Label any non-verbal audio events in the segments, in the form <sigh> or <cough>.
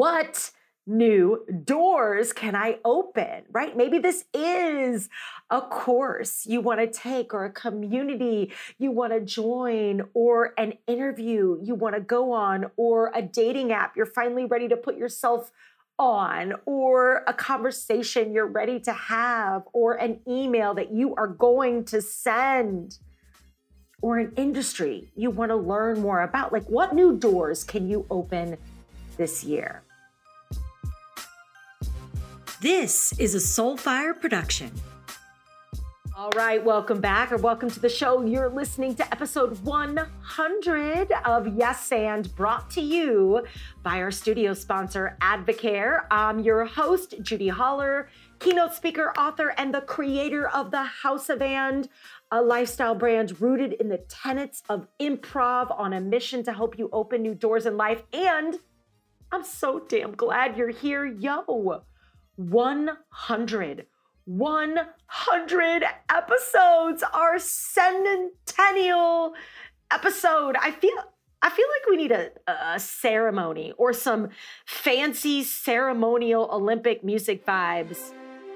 what new doors can I open, right? Maybe this is a course you want to take, or a community you want to join, or an interview you want to go on, or a dating app you're finally ready to put yourself on, or a conversation you're ready to have, or an email that you are going to send. Or an industry you want to learn more about. Like, what new doors can you open this year? This is a Soulfire production. All right, welcome back or welcome to the show. You're listening to episode 100 of Yes and brought to you by our studio sponsor, Advocare. I'm your host, Judy Holler, keynote speaker, author, and the creator of the House of And, a lifestyle brand rooted in the tenets of improv on a mission to help you open new doors in life. And I'm so damn glad you're here. Yo, 100. 100 episodes, our centennial episode. I feel I feel like we need a, a, ceremony or some fancy ceremonial Olympic music vibes.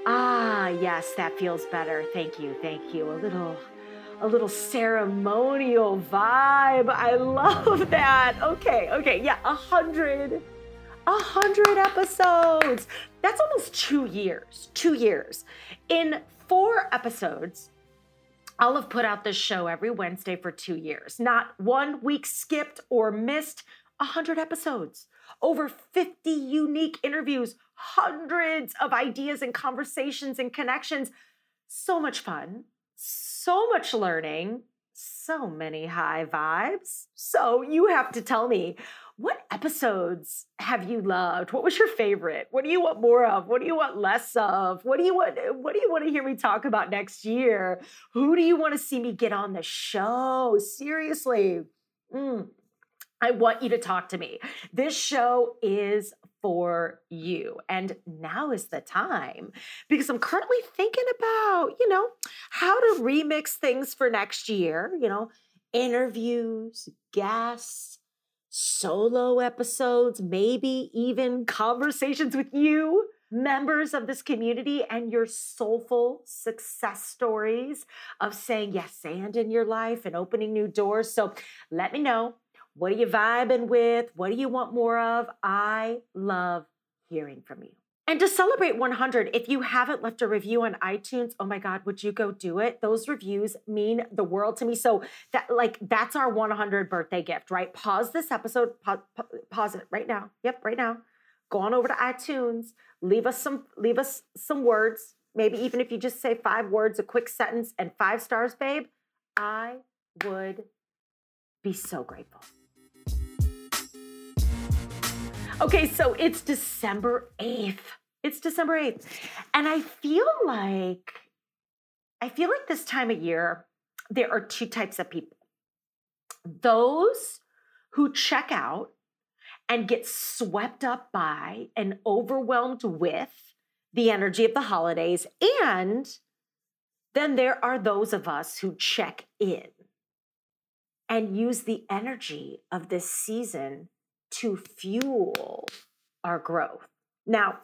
Ah, yes, that feels better. Thank you, thank you. A little a little ceremonial vibe. I <laughs> love that. Okay, okay, yeah, a hundred a hundred episodes. That's almost two years. Two years. In four episodes, I'll have put out this show every Wednesday for two years. Not one week skipped or missed. A hundred episodes. Over 50 unique interviews, hundreds of ideas and conversations and connections. So much fun, so much learning, so many high vibes. So you have to tell me what episodes have you loved? What was your favorite? What do you want more of? What do you want less of? What do you want what do you want to hear me talk about next year? Who do you want to see me get on the show? Seriously. Mm. I want you to talk to me. This show is for you. And now is the time because I'm currently thinking about, you know, how to remix things for next year, you know, interviews, guests, solo episodes, maybe even conversations with you, members of this community, and your soulful success stories of saying yes and in your life and opening new doors. So let me know. What are you vibing with? What do you want more of? I love hearing from you. And to celebrate 100, if you haven't left a review on iTunes, oh my God, would you go do it? Those reviews mean the world to me. So that like that's our 100 birthday gift, right? Pause this episode, pause, pause it right now. Yep, right now. Go on over to iTunes, leave us some leave us some words. Maybe even if you just say five words, a quick sentence, and five stars, babe. I would be so grateful. Okay, so it's December 8th. It's December 8th. And I feel like I feel like this time of year there are two types of people. Those who check out and get swept up by and overwhelmed with the energy of the holidays and then there are those of us who check in and use the energy of this season to fuel our growth. Now,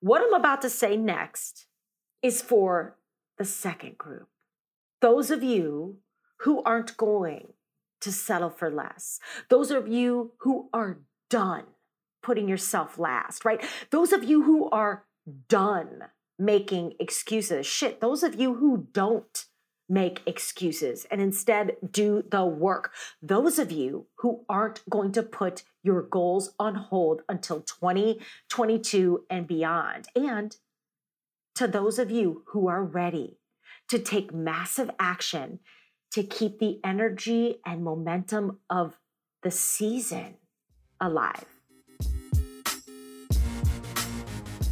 what I'm about to say next is for the second group. Those of you who aren't going to settle for less, those of you who are done putting yourself last, right? Those of you who are done making excuses. Shit, those of you who don't make excuses and instead do the work. Those of you who aren't going to put your goals on hold until 2022 and beyond. And to those of you who are ready to take massive action to keep the energy and momentum of the season alive.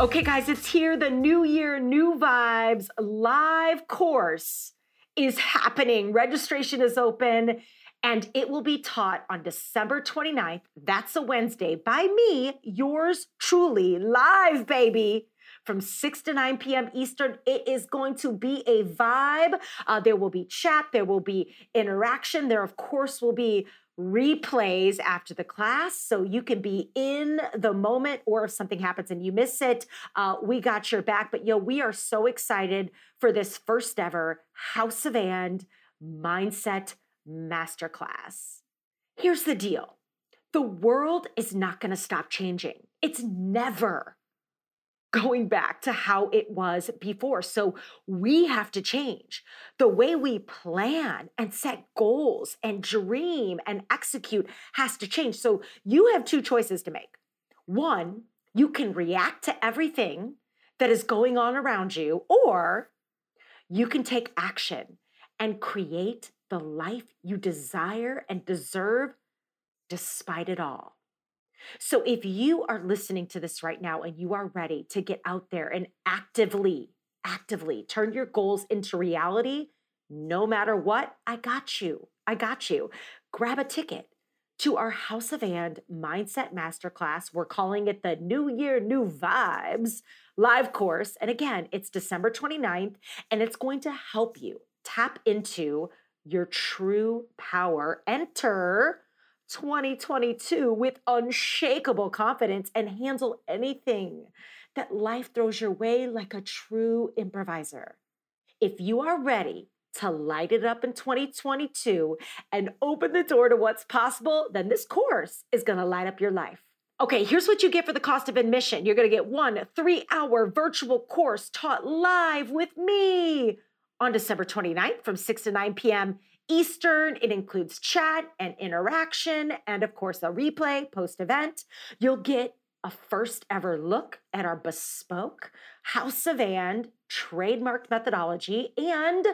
Okay, guys, it's here the New Year, New Vibes live course is happening. Registration is open and it will be taught on December 29th. That's a Wednesday by me, yours truly, live, baby. From 6 to 9 p.m. Eastern, it is going to be a vibe. Uh, there will be chat, there will be interaction. There, of course, will be replays after the class so you can be in the moment or if something happens and you miss it uh, we got your back. But yo we are so excited for this first ever house of and mindset masterclass. Here's the deal. The world is not going to stop changing. It's never going back to how it was before. So we have to change the way we plan and set goals and dream and execute has to change. So you have two choices to make. One, you can react to everything that is going on around you, or you can take action and create the life you desire and deserve despite it all. So if you are listening to this right now and you are ready to get out there and actively, actively turn your goals into reality, no matter what, I got you. I got you. Grab a ticket to our House of And Mindset Masterclass. We're calling it the New Year, New Vibes live course. And again, it's December 29th, and it's going to help you tap into your true power. Enter 2022 with unshakable confidence and handle anything that life throws your way like a true improviser. If you are ready to light it up in 2022 and open the door to what's possible, then this course is going to light up your life. Okay, here's what you get for the cost of admission. You're going to get one three hour virtual course taught live with me on December 29th from 6 to 9 p.m. Eastern. It includes chat and interaction, and of course, a replay post event. You'll get a first ever look at our bespoke House of And trademarked methodology and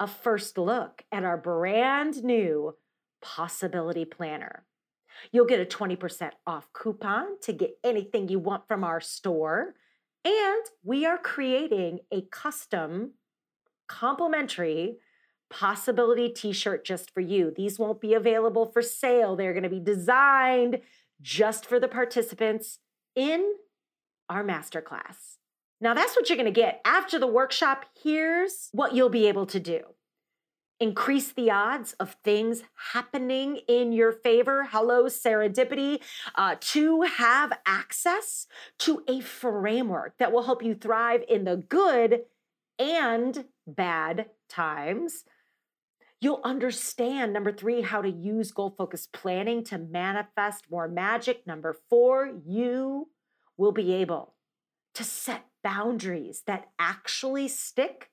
a first look at our brand new Possibility Planner. You'll get a 20% off coupon to get anything you want from our store. And we are creating a custom complimentary possibility t shirt just for you. These won't be available for sale. They're going to be designed just for the participants in our masterclass. Now, that's what you're going to get. After the workshop, here's what you'll be able to do increase the odds of things happening in your favor. Hello, serendipity. Uh, to have access to a framework that will help you thrive in the good and bad times. You'll understand, number three, how to use goal focused planning to manifest more magic. Number four, you will be able to set boundaries that actually stick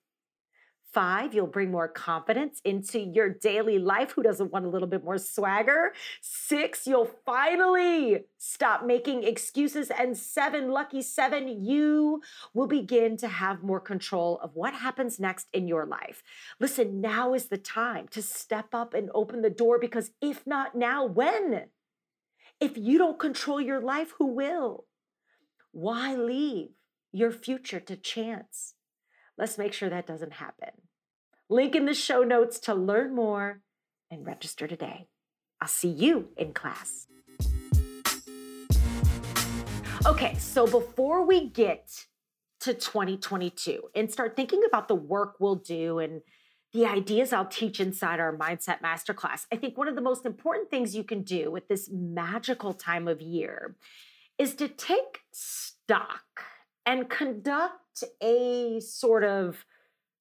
Five, you'll bring more confidence into your daily life. Who doesn't want a little bit more swagger? Six, you'll finally stop making excuses. And seven, lucky seven, you will begin to have more control of what happens next in your life. Listen, now is the time to step up and open the door because if not now, when? If you don't control your life, who will? Why leave your future to chance? Let's make sure that doesn't happen. Link in the show notes to learn more and register today. I'll see you in class. Okay, so before we get to 2022 and start thinking about the work we'll do and the ideas I'll teach inside our Mindset Masterclass, I think one of the most important things you can do with this magical time of year is to take stock and conduct a sort of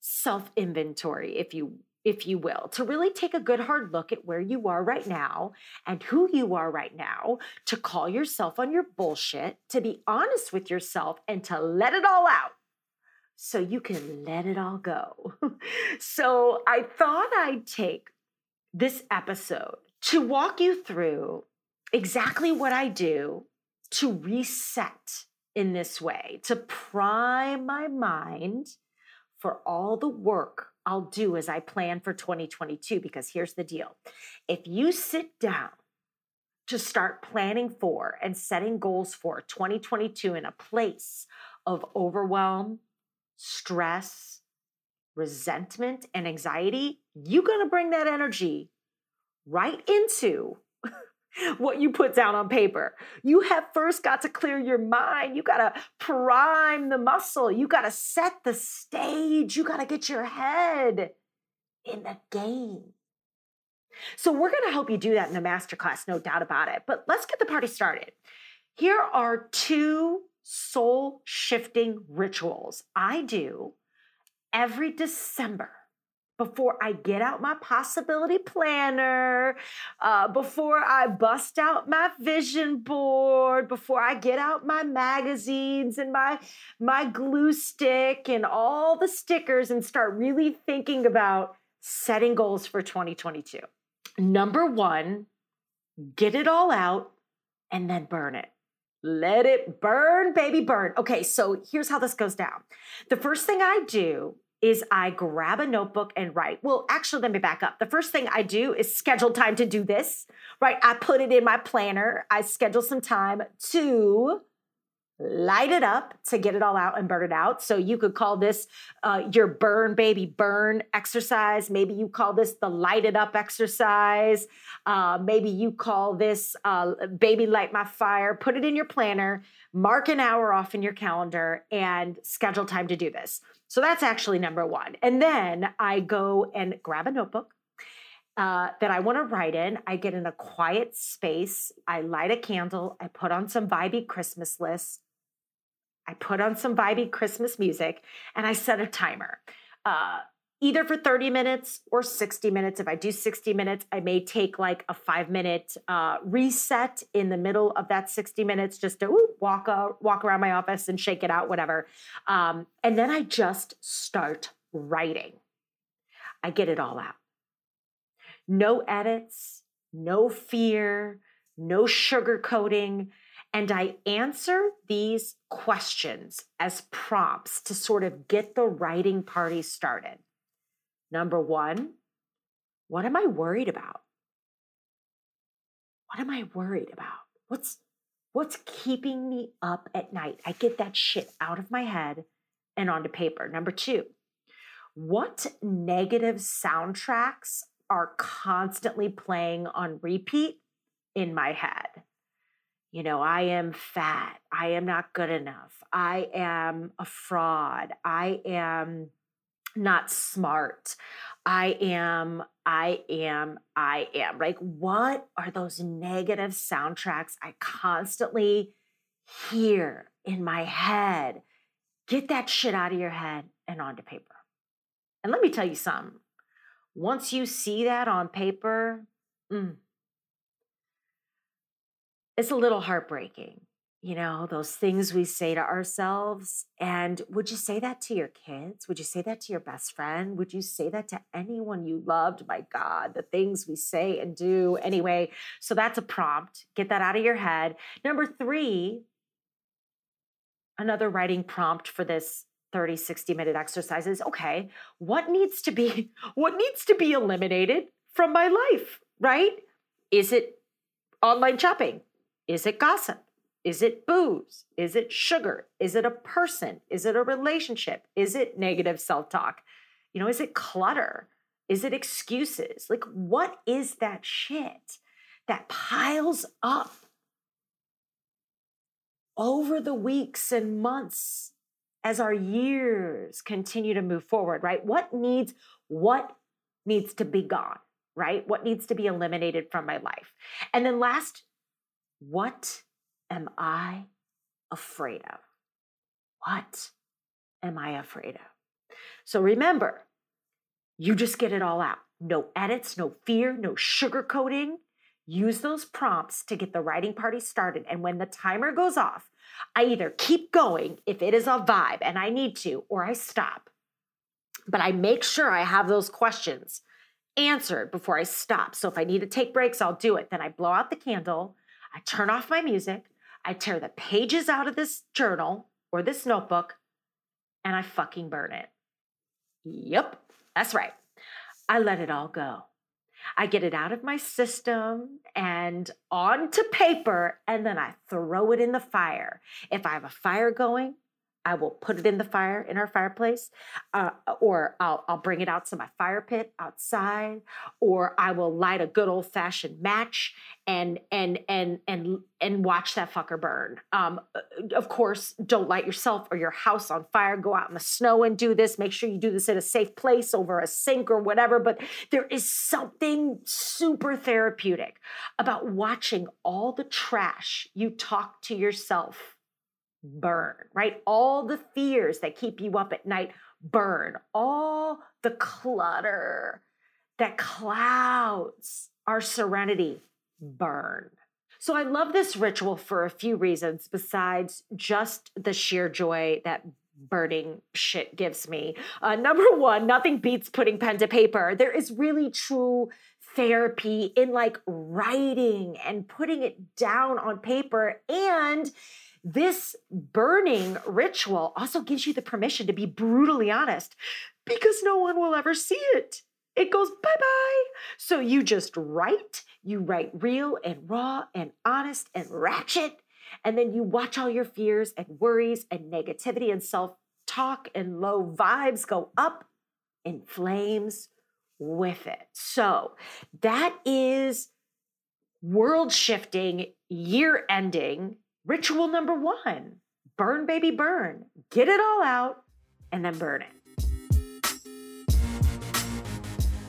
self inventory, if you if you will, to really take a good hard look at where you are right now and who you are right now, to call yourself on your bullshit, to be honest with yourself, and to let it all out so you can let it all go. <laughs> so I thought I'd take this episode to walk you through exactly what I do to reset in this way, to prime my mind for all the work I'll do as I plan for 2022. Because here's the deal if you sit down to start planning for and setting goals for 2022 in a place of overwhelm, stress, resentment, and anxiety, you're going to bring that energy right into <laughs> what you put down on paper. You have first got to clear your mind. You got to prime the muscle. You got to set the stage. You got to get your head in the game. So we're going to help you do that in the masterclass, no doubt about it. But let's get the party started. Here are two soul shifting rituals I do every December before I get out my possibility planner, uh, before I bust out my vision board, before I get out my magazines and my my glue stick and all the stickers and start really thinking about setting goals for 2022. Number one, get it all out and then burn it. Let it burn, baby, burn. Okay, so here's how this goes down. The first thing I do is I grab a notebook and write. Well, actually, let me back up. The first thing I do is schedule time to do this, right? I put it in my planner. I schedule some time to light it up to get it all out and burn it out. So you could call this uh, your burn baby burn exercise. Maybe you call this the light it up exercise. Uh, maybe you call this uh, baby light my fire. Put it in your planner, mark an hour off in your calendar, and schedule time to do this. So that's actually number one. And then I go and grab a notebook. Uh, that I want to write in. I get in a quiet space. I light a candle. I put on some vibey Christmas lists. I put on some vibey Christmas music and I set a timer. Uh, either for 30 minutes or 60 minutes. If I do 60 minutes, I may take like a five minute uh, reset in the middle of that 60 minutes just to ooh, walk, uh, walk around my office and shake it out, whatever. Um, and then I just start writing. I get it all out. No edits, no fear, no sugarcoating. And I answer these questions as prompts to sort of get the writing party started. Number one, what am I worried about? What am I worried about? What's what's keeping me up at night? I get that shit out of my head and onto paper. Number 2, what negative soundtracks are constantly playing on repeat in my head? you know, I am fat. I am not good enough. I am a fraud. I am not smart. I am, I am, I am. Like, what are those negative soundtracks I constantly hear in my head? Get that shit out of your head and onto paper. And let me tell you something. Once you see that on paper, mm, it's a little heartbreaking, you know, those things we say to ourselves. And would you say that to your kids? Would you say that to your best friend? Would you say that to anyone you loved? My God, the things we say and do. Anyway, so that's a prompt. Get that out of your head. Number three, another writing prompt for this 30 60 minute exercise is okay what needs to be <laughs> what needs to be eliminated from my life right is it online shopping is it gossip? Is it booze? Is it sugar? Is it a person? Is it a relationship? Is it negative self talk? You know, is it clutter? Is it excuses? Like, what is that shit that piles up over the weeks and months as our years continue to move forward, right? What needs, what needs to be gone, right? What needs to be eliminated from my life? And then last what am I afraid of? What am I afraid of? So remember, you just get it all out. No edits, no fear, no sugarcoating. Use those prompts to get the writing party started. And when the timer goes off, I either keep going if it is a vibe and I need to, or I stop. But I make sure I have those questions answered before I stop. So if I need to take breaks, I'll do it. Then I blow out the candle I turn off my music, I tear the pages out of this journal or this notebook, and I fucking burn it. Yep, that's right. I let it all go. I get it out of my system and onto paper, and then I throw it in the fire. If I have a fire going, I will put it in the fire in our fireplace, uh, or I'll, I'll bring it out to my fire pit outside, or I will light a good old fashioned match and and and and and watch that fucker burn. Um, uh, of course, don't light yourself or your house on fire. Go out in the snow and do this. Make sure you do this in a safe place over a sink or whatever. But there is something super therapeutic about watching all the trash you talk to yourself burn, right? All the fears that keep you up at night burn. All the clutter that clouds our serenity burn. So I love this ritual for a few reasons besides just the sheer joy that burning shit gives me. Uh, number one, nothing beats putting pen to paper. There is really true therapy in like writing and putting it down on paper and this burning ritual also gives you the permission to be brutally honest because no one will ever see it. It goes bye bye. So you just write, you write real and raw and honest and ratchet. And then you watch all your fears and worries and negativity and self talk and low vibes go up in flames with it. So that is world shifting, year ending Ritual number one burn, baby, burn. Get it all out and then burn it.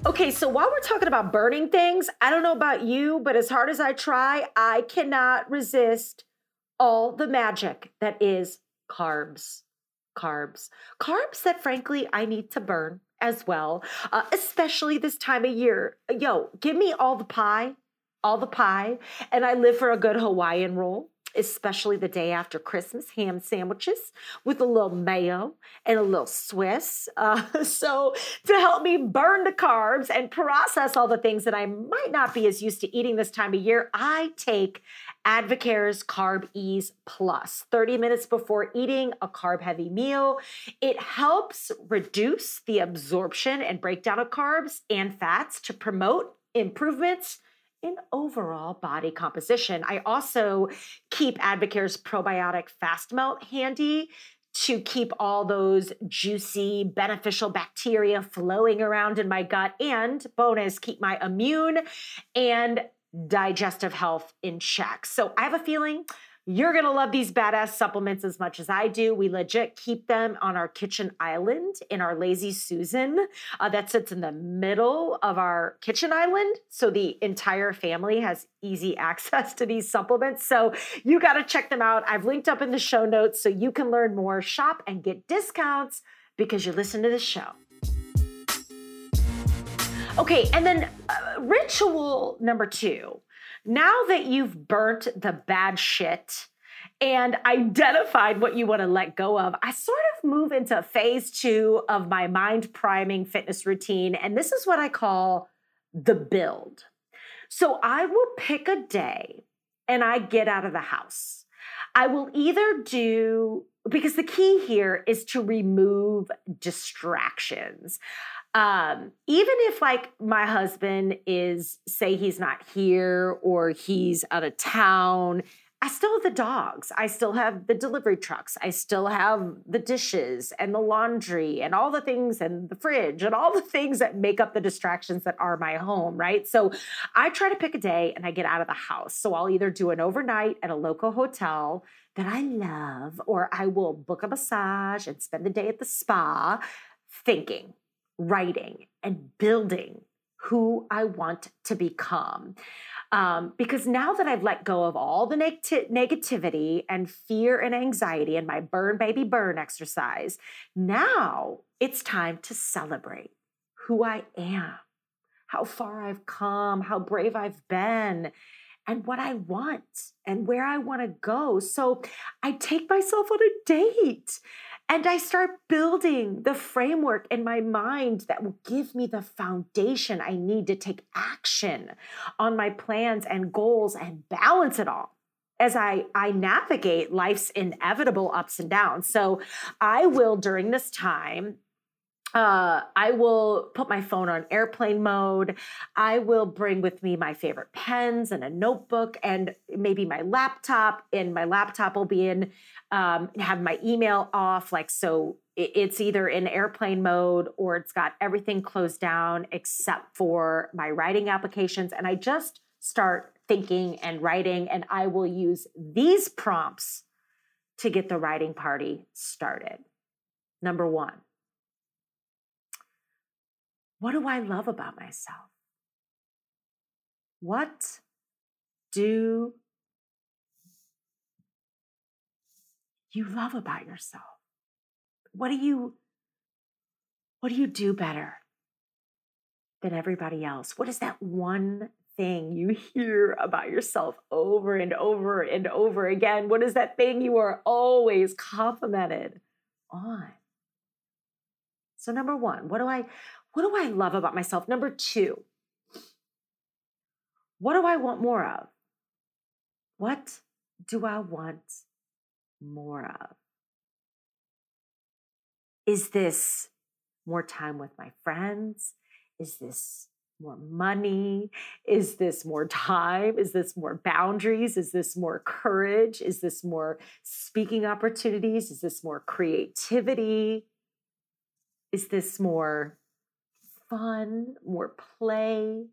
Okay, so while we're talking about burning things, I don't know about you, but as hard as I try, I cannot resist all the magic that is carbs. Carbs. Carbs that, frankly, I need to burn as well, uh, especially this time of year. Yo, give me all the pie, all the pie, and I live for a good Hawaiian roll especially the day after Christmas, ham sandwiches with a little mayo and a little Swiss. Uh, <laughs> so, to help me burn the carbs and process all the things that I might not be as used to eating this time of year, I take Advocare's Carb Ease 30 minutes before eating a carb heavy meal. It helps reduce the absorption and breakdown of carbs and fats to promote improvements in overall body composition. I also keep Advocare's probiotic fast melt handy to keep all those juicy, beneficial bacteria flowing around in my gut. And bonus, keep my immune and digestive health in check. So I have a feeling you're going to love these badass supplements as much as I do. We legit keep them on our kitchen island in our Lazy Susan uh, that sits in the middle of our kitchen island. So the entire family has easy <laughs> access to these supplements. So you got to check them out. I've linked up in the show notes so you can learn more, shop, and get discounts because you listen to the show. Okay, and then uh, ritual number two now that you've burnt the bad shit and identified what you want to let go of, I sort of move into phase two of my mind priming fitness routine. And this is what I call the build. So I will pick a day and I get out of the house. I will either do, because the key here is to remove distractions um, even if like my husband is say he's not here or he's out of town i still have the dogs. I still have the delivery trucks. I still have the dishes and the laundry and all the things and the fridge and all the <laughs> things that make up the distractions that are my home right? So i try to pick a day and i get out of the house. So i'll either do an overnight at a local hotel that i love or i will book a massage and spend the day at the spa thinking writing and building who I want to become. Um, because now that I've let go of all the neg- negativity and fear and anxiety in my burn baby burn exercise, now it's time to celebrate who I am, how far I've come, how brave I've been, and what I want and where I want to go. So I take myself on a date and I start building the framework in my mind that will give me the foundation I need to take action on my plans and goals and balance it all as I, I navigate life's inevitable ups and downs. So I will, during this time, uh, I will put my phone on airplane mode. I will bring with me my favorite pens and a notebook and maybe my laptop. And my laptop will be in, um, have my email off. Like, so it's either in airplane mode or it's got everything closed down except for my writing applications. And I just start thinking and writing, and I will use these prompts to get the writing party started. Number one, what do I love about myself? What do you love about yourself? What do you what do you do better than everybody else? What is that one thing you <laughs> hear about yourself over and over and over again? What is that thing you are always complimented on? So number 1, what do I what do I love about myself? Number 2, what do I want more of? What do I want more of? Is this more time with my friends? Is this more money? Is this more time? Is this more boundaries? Is this more courage? Is this more speaking opportunities? Is this more creativity? Is this more fun, more play?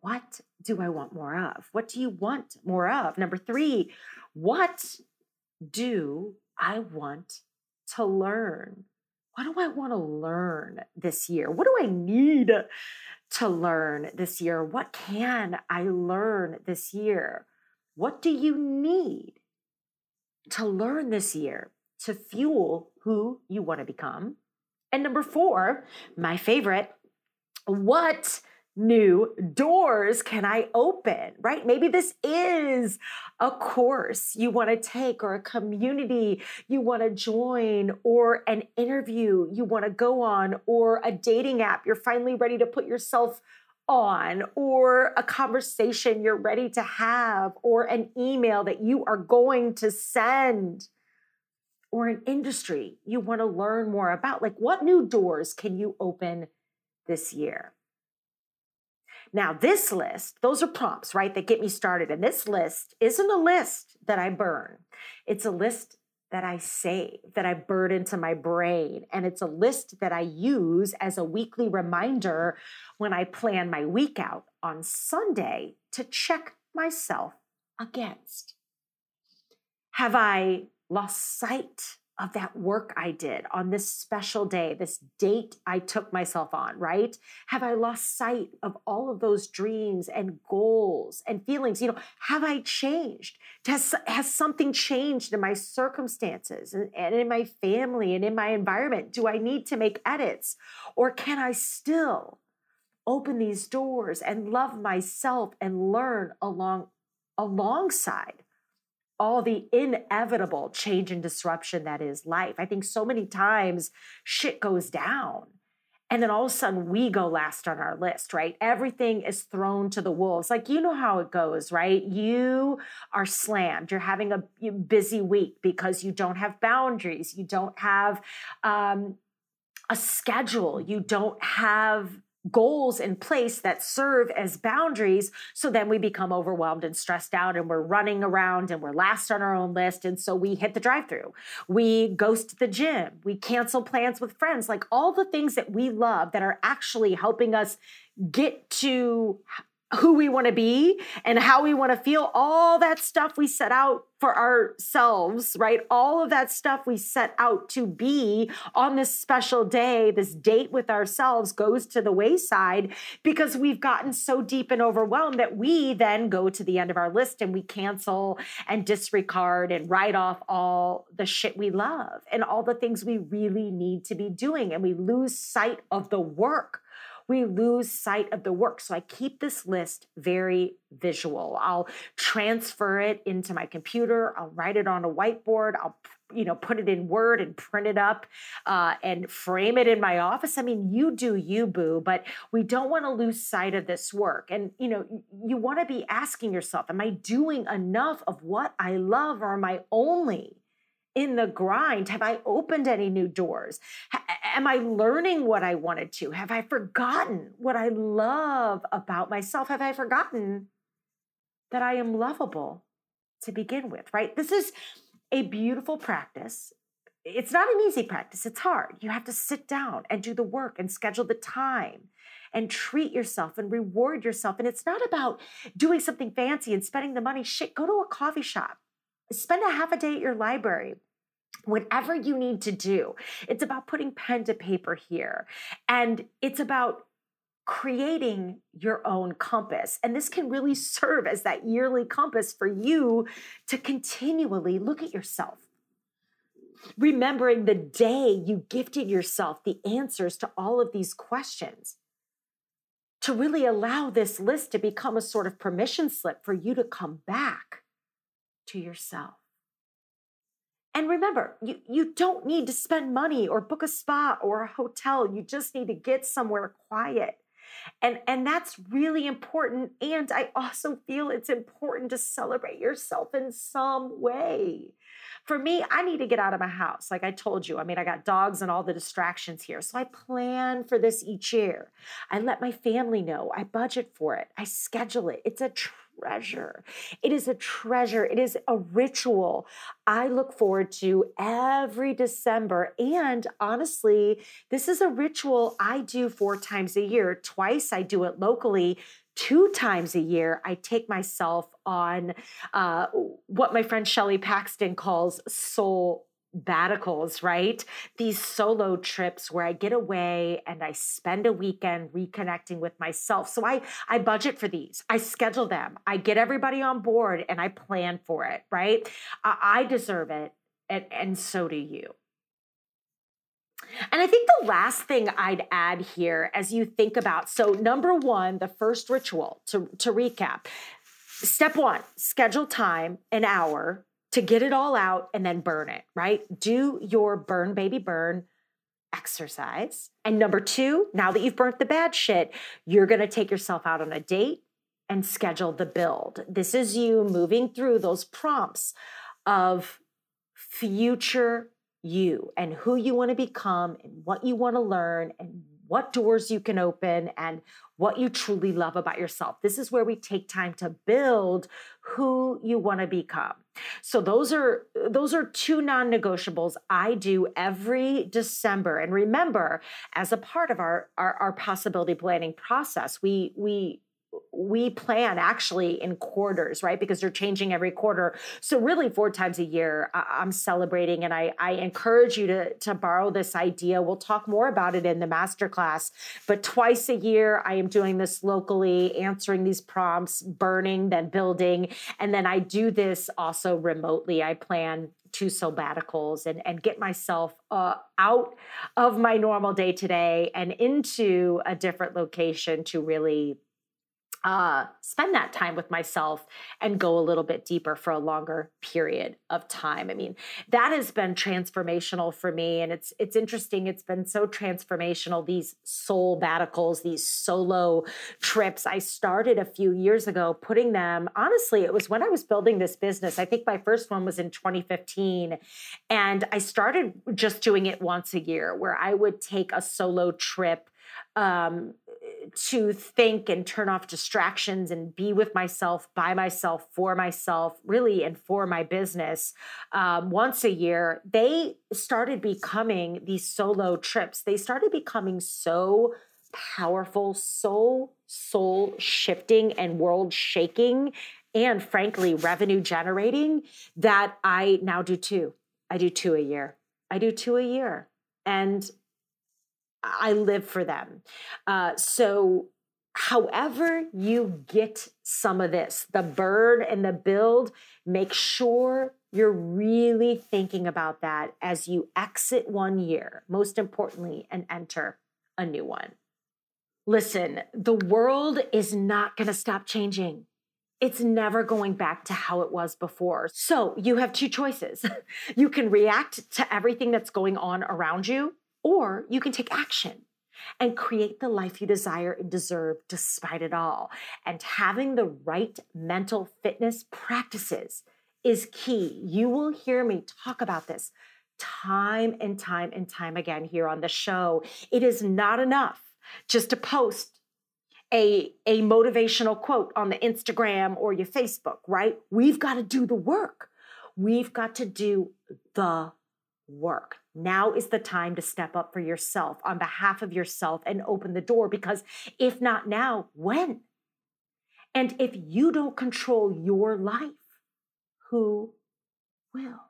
What do I want more of? What do you want more of? Number three, what do I want to learn? What do I want to learn this year? What do I need to learn this year? What can I learn this year? What do you need to learn this year to fuel who you want to become? And number four, my favorite, what new doors can I open, right? Maybe this is a course you want to take, or a community you want to join, or an interview you want to go on, or a dating app you're finally ready to put yourself on, or a conversation you're ready to have, or an email that you are going to send. Or an industry you want to learn more about. Like, what new doors can you open this year? Now, this list, those are prompts, right, that get me started. And this list isn't a list that I burn, it's a list that I save, that I burn into my brain. And it's a list that I use as a weekly reminder when I plan my week out on Sunday to check myself against. Have I lost sight of that work I did on this special day, this date I took myself on, right? Have I lost sight of all of those dreams and goals and feelings? You know, have I changed? Has, has something changed in my circumstances and, and in my family and in my environment? Do I need to make edits? Or can I still open these doors and love myself and learn along alongside all the inevitable change and disruption that is life. I think so many times shit goes down. And then all of a sudden we go last on our list, right? Everything is thrown to the wolves. Like, you know how it goes, right? You are slammed. You're having a busy week because you don't have boundaries. You don't have um, a schedule. You don't have goals in place that serve as boundaries. So then we become overwhelmed and stressed out and we're running around and we're last on our own list. And so we hit the drive through. We ghost the gym. We cancel plans with friends. Like all the things that we love that are actually helping us get to who we want to be and how we want to feel, all that stuff we set out for ourselves, right? All of that stuff we set out to be on this special day, this date with ourselves goes to the wayside because we've gotten so deep and overwhelmed that we then go to the end of our list and we cancel and disregard and write off all the shit we love and all the things we really need to be doing. And we lose sight of the work we lose sight of the work. So I keep this list very visual. I'll transfer it into my computer. I'll write it on a whiteboard. I'll you know put it in word and print it up uh, and frame it in my office i mean you do you boo but we don't want to lose sight of this work and you know you want to be asking yourself am i doing enough of what i love or am i only in the grind? Have I opened any new doors? Am I learning what I wanted to? Have I forgotten what I love about myself? Have I forgotten that I am lovable to begin with, right? This is a beautiful practice. It's not an easy practice, it's hard. You have to sit down and do the work and schedule the time and treat yourself and reward yourself. And it's not about doing something fancy and spending the money. Shit, go to a coffee shop, spend a half a day at your library, whatever you need to do. It's about putting pen to paper here. And it's about creating your own compass. And this can really serve as that yearly compass for you to continually look at yourself. Remembering the day you gifted yourself the answers to all of these questions. To really allow this list to become a sort of permission slip for you to come back to yourself. And remember, you, you don't need to spend money or book a spa or a hotel. You just need to get somewhere quiet. And, and that's really important. And I also feel it's important to celebrate yourself in some way. For me, I need to get out of my house. Like I told you, I mean, I got dogs and all the distractions here. So I plan for this each year. I let my family know. I budget for it. I schedule it. It's a treasure. It is a treasure. It is a ritual I look forward to every December. And honestly, this is a ritual I do four times a year. Twice I do it locally. Two times a year, I take myself on uh, what my friend Shelley Paxton calls soul sabbaticals, right? These solo trips where I get away and I spend a weekend reconnecting with myself. So I I budget for these. I schedule them. I get everybody on board and I plan for it, right? I, I deserve it and, and so do you. And I think the last thing I'd add here as you think about so number 1, the first ritual to to recap. Step 1, schedule time, an hour to get it all out and then burn it, right? Do your burn, baby, burn exercise. And number two, now that you've burnt the bad shit, you're going to take yourself out on a date and schedule the build. This is you moving through those prompts of future you and who you want to become and what you want to learn and what doors you can open and what you truly love about yourself. This is where we take time to build who you want to become. So those are those are two non-negotiables I do every December. And remember, as a part of our our, our possibility planning process, we we we plan actually in quarters, right? Because they're changing every quarter. So really four times a year, I'm celebrating and I, I encourage you to, to borrow this idea. We'll talk more about it in the masterclass, but twice a year, I am doing this locally, answering these prompts, burning, then building. And then I do this also remotely. I plan two sabbaticals and, and get myself uh, out of my normal day today and into a different location to really uh, spend that time with myself and go a little bit deeper for a longer period of time. I mean, that has been transformational for me, and it's it's interesting. It's been so transformational. These soul baticals, these solo trips. I started a few years ago putting them. Honestly, it was when I was building this business. I think my first one was in 2015, and I started just doing it once a year, where I would take a solo trip um, to think and turn off distractions and be with myself, by myself, for myself, really, and for my business um, once a year, they started becoming these solo trips. They started becoming so powerful, so soul shifting and world shaking, and frankly, revenue generating that I now do two. I do two a year. I do two a year. And I live for them. Uh, so, however you get some of this, the bird and the build, make sure you're really thinking about that as you exit one year, most importantly, and enter a new one. Listen, the world is not going to stop changing. It's never going back to how it was before. So you have two choices. <laughs> you can react to everything that's going on around you, or you can take action and create the life you desire and deserve despite it all. And having the right mental fitness practices is key. You will hear me talk about this time and time and time again here on the show. It is not enough just to post a, a motivational quote on the Instagram or your Facebook, right? We've got to do the work. We've got to do the work. Now is the time to step up for yourself on behalf of yourself and open the door because if not now, when? And if you don't control your life, who will?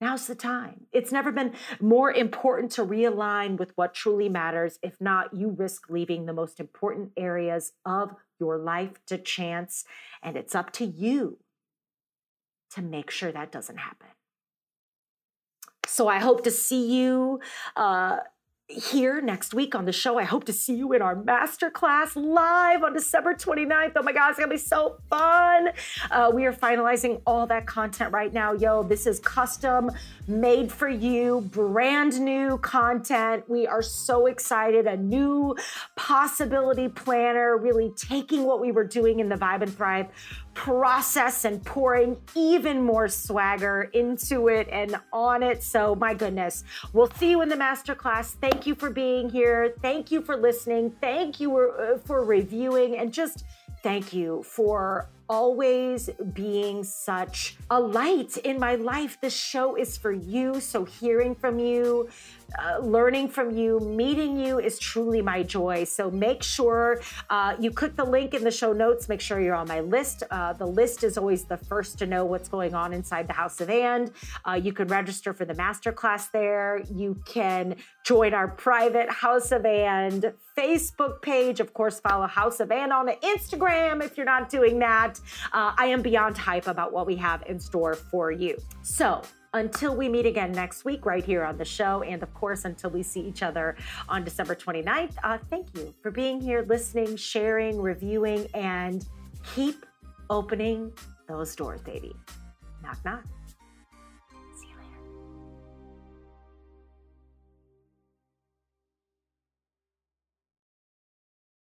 Now's the time. It's never been more important to realign with what truly matters. If not, you risk leaving the most important areas of your life to chance. And it's up to you to make sure that doesn't happen. So I hope to see you uh, here next week on the show. I hope to see you in our masterclass live on December 29th. Oh my God, it's gonna be so fun. Uh, we are finalizing all that content right now. Yo, this is custom made for you, brand new content. We are so excited. A new possibility planner, really taking what we were doing in the Vibe and Thrive process and pouring even more swagger into it and on it. So, my goodness, we'll see you in the masterclass. Thank you for being here. Thank you for listening. Thank you uh, for reviewing and just thank you for always being such a light in my life. This show is for you. So, hearing from you, uh, learning from you, meeting you is truly my joy. So make sure uh, you click the link in the show notes. Make sure you're on my list. Uh, the list is always the first to know what's going on inside the House of And. Uh, you can register for the masterclass there. You can join our private House of And Facebook page. Of course, follow House of And on Instagram if you're not doing that. Uh, I am beyond hype about what we have in store for you. So, until we meet again next week, right here on the show, and of course, until we see each other on December 29th, uh, thank you for being here, listening, sharing, reviewing, and keep opening those doors, baby. Knock, knock.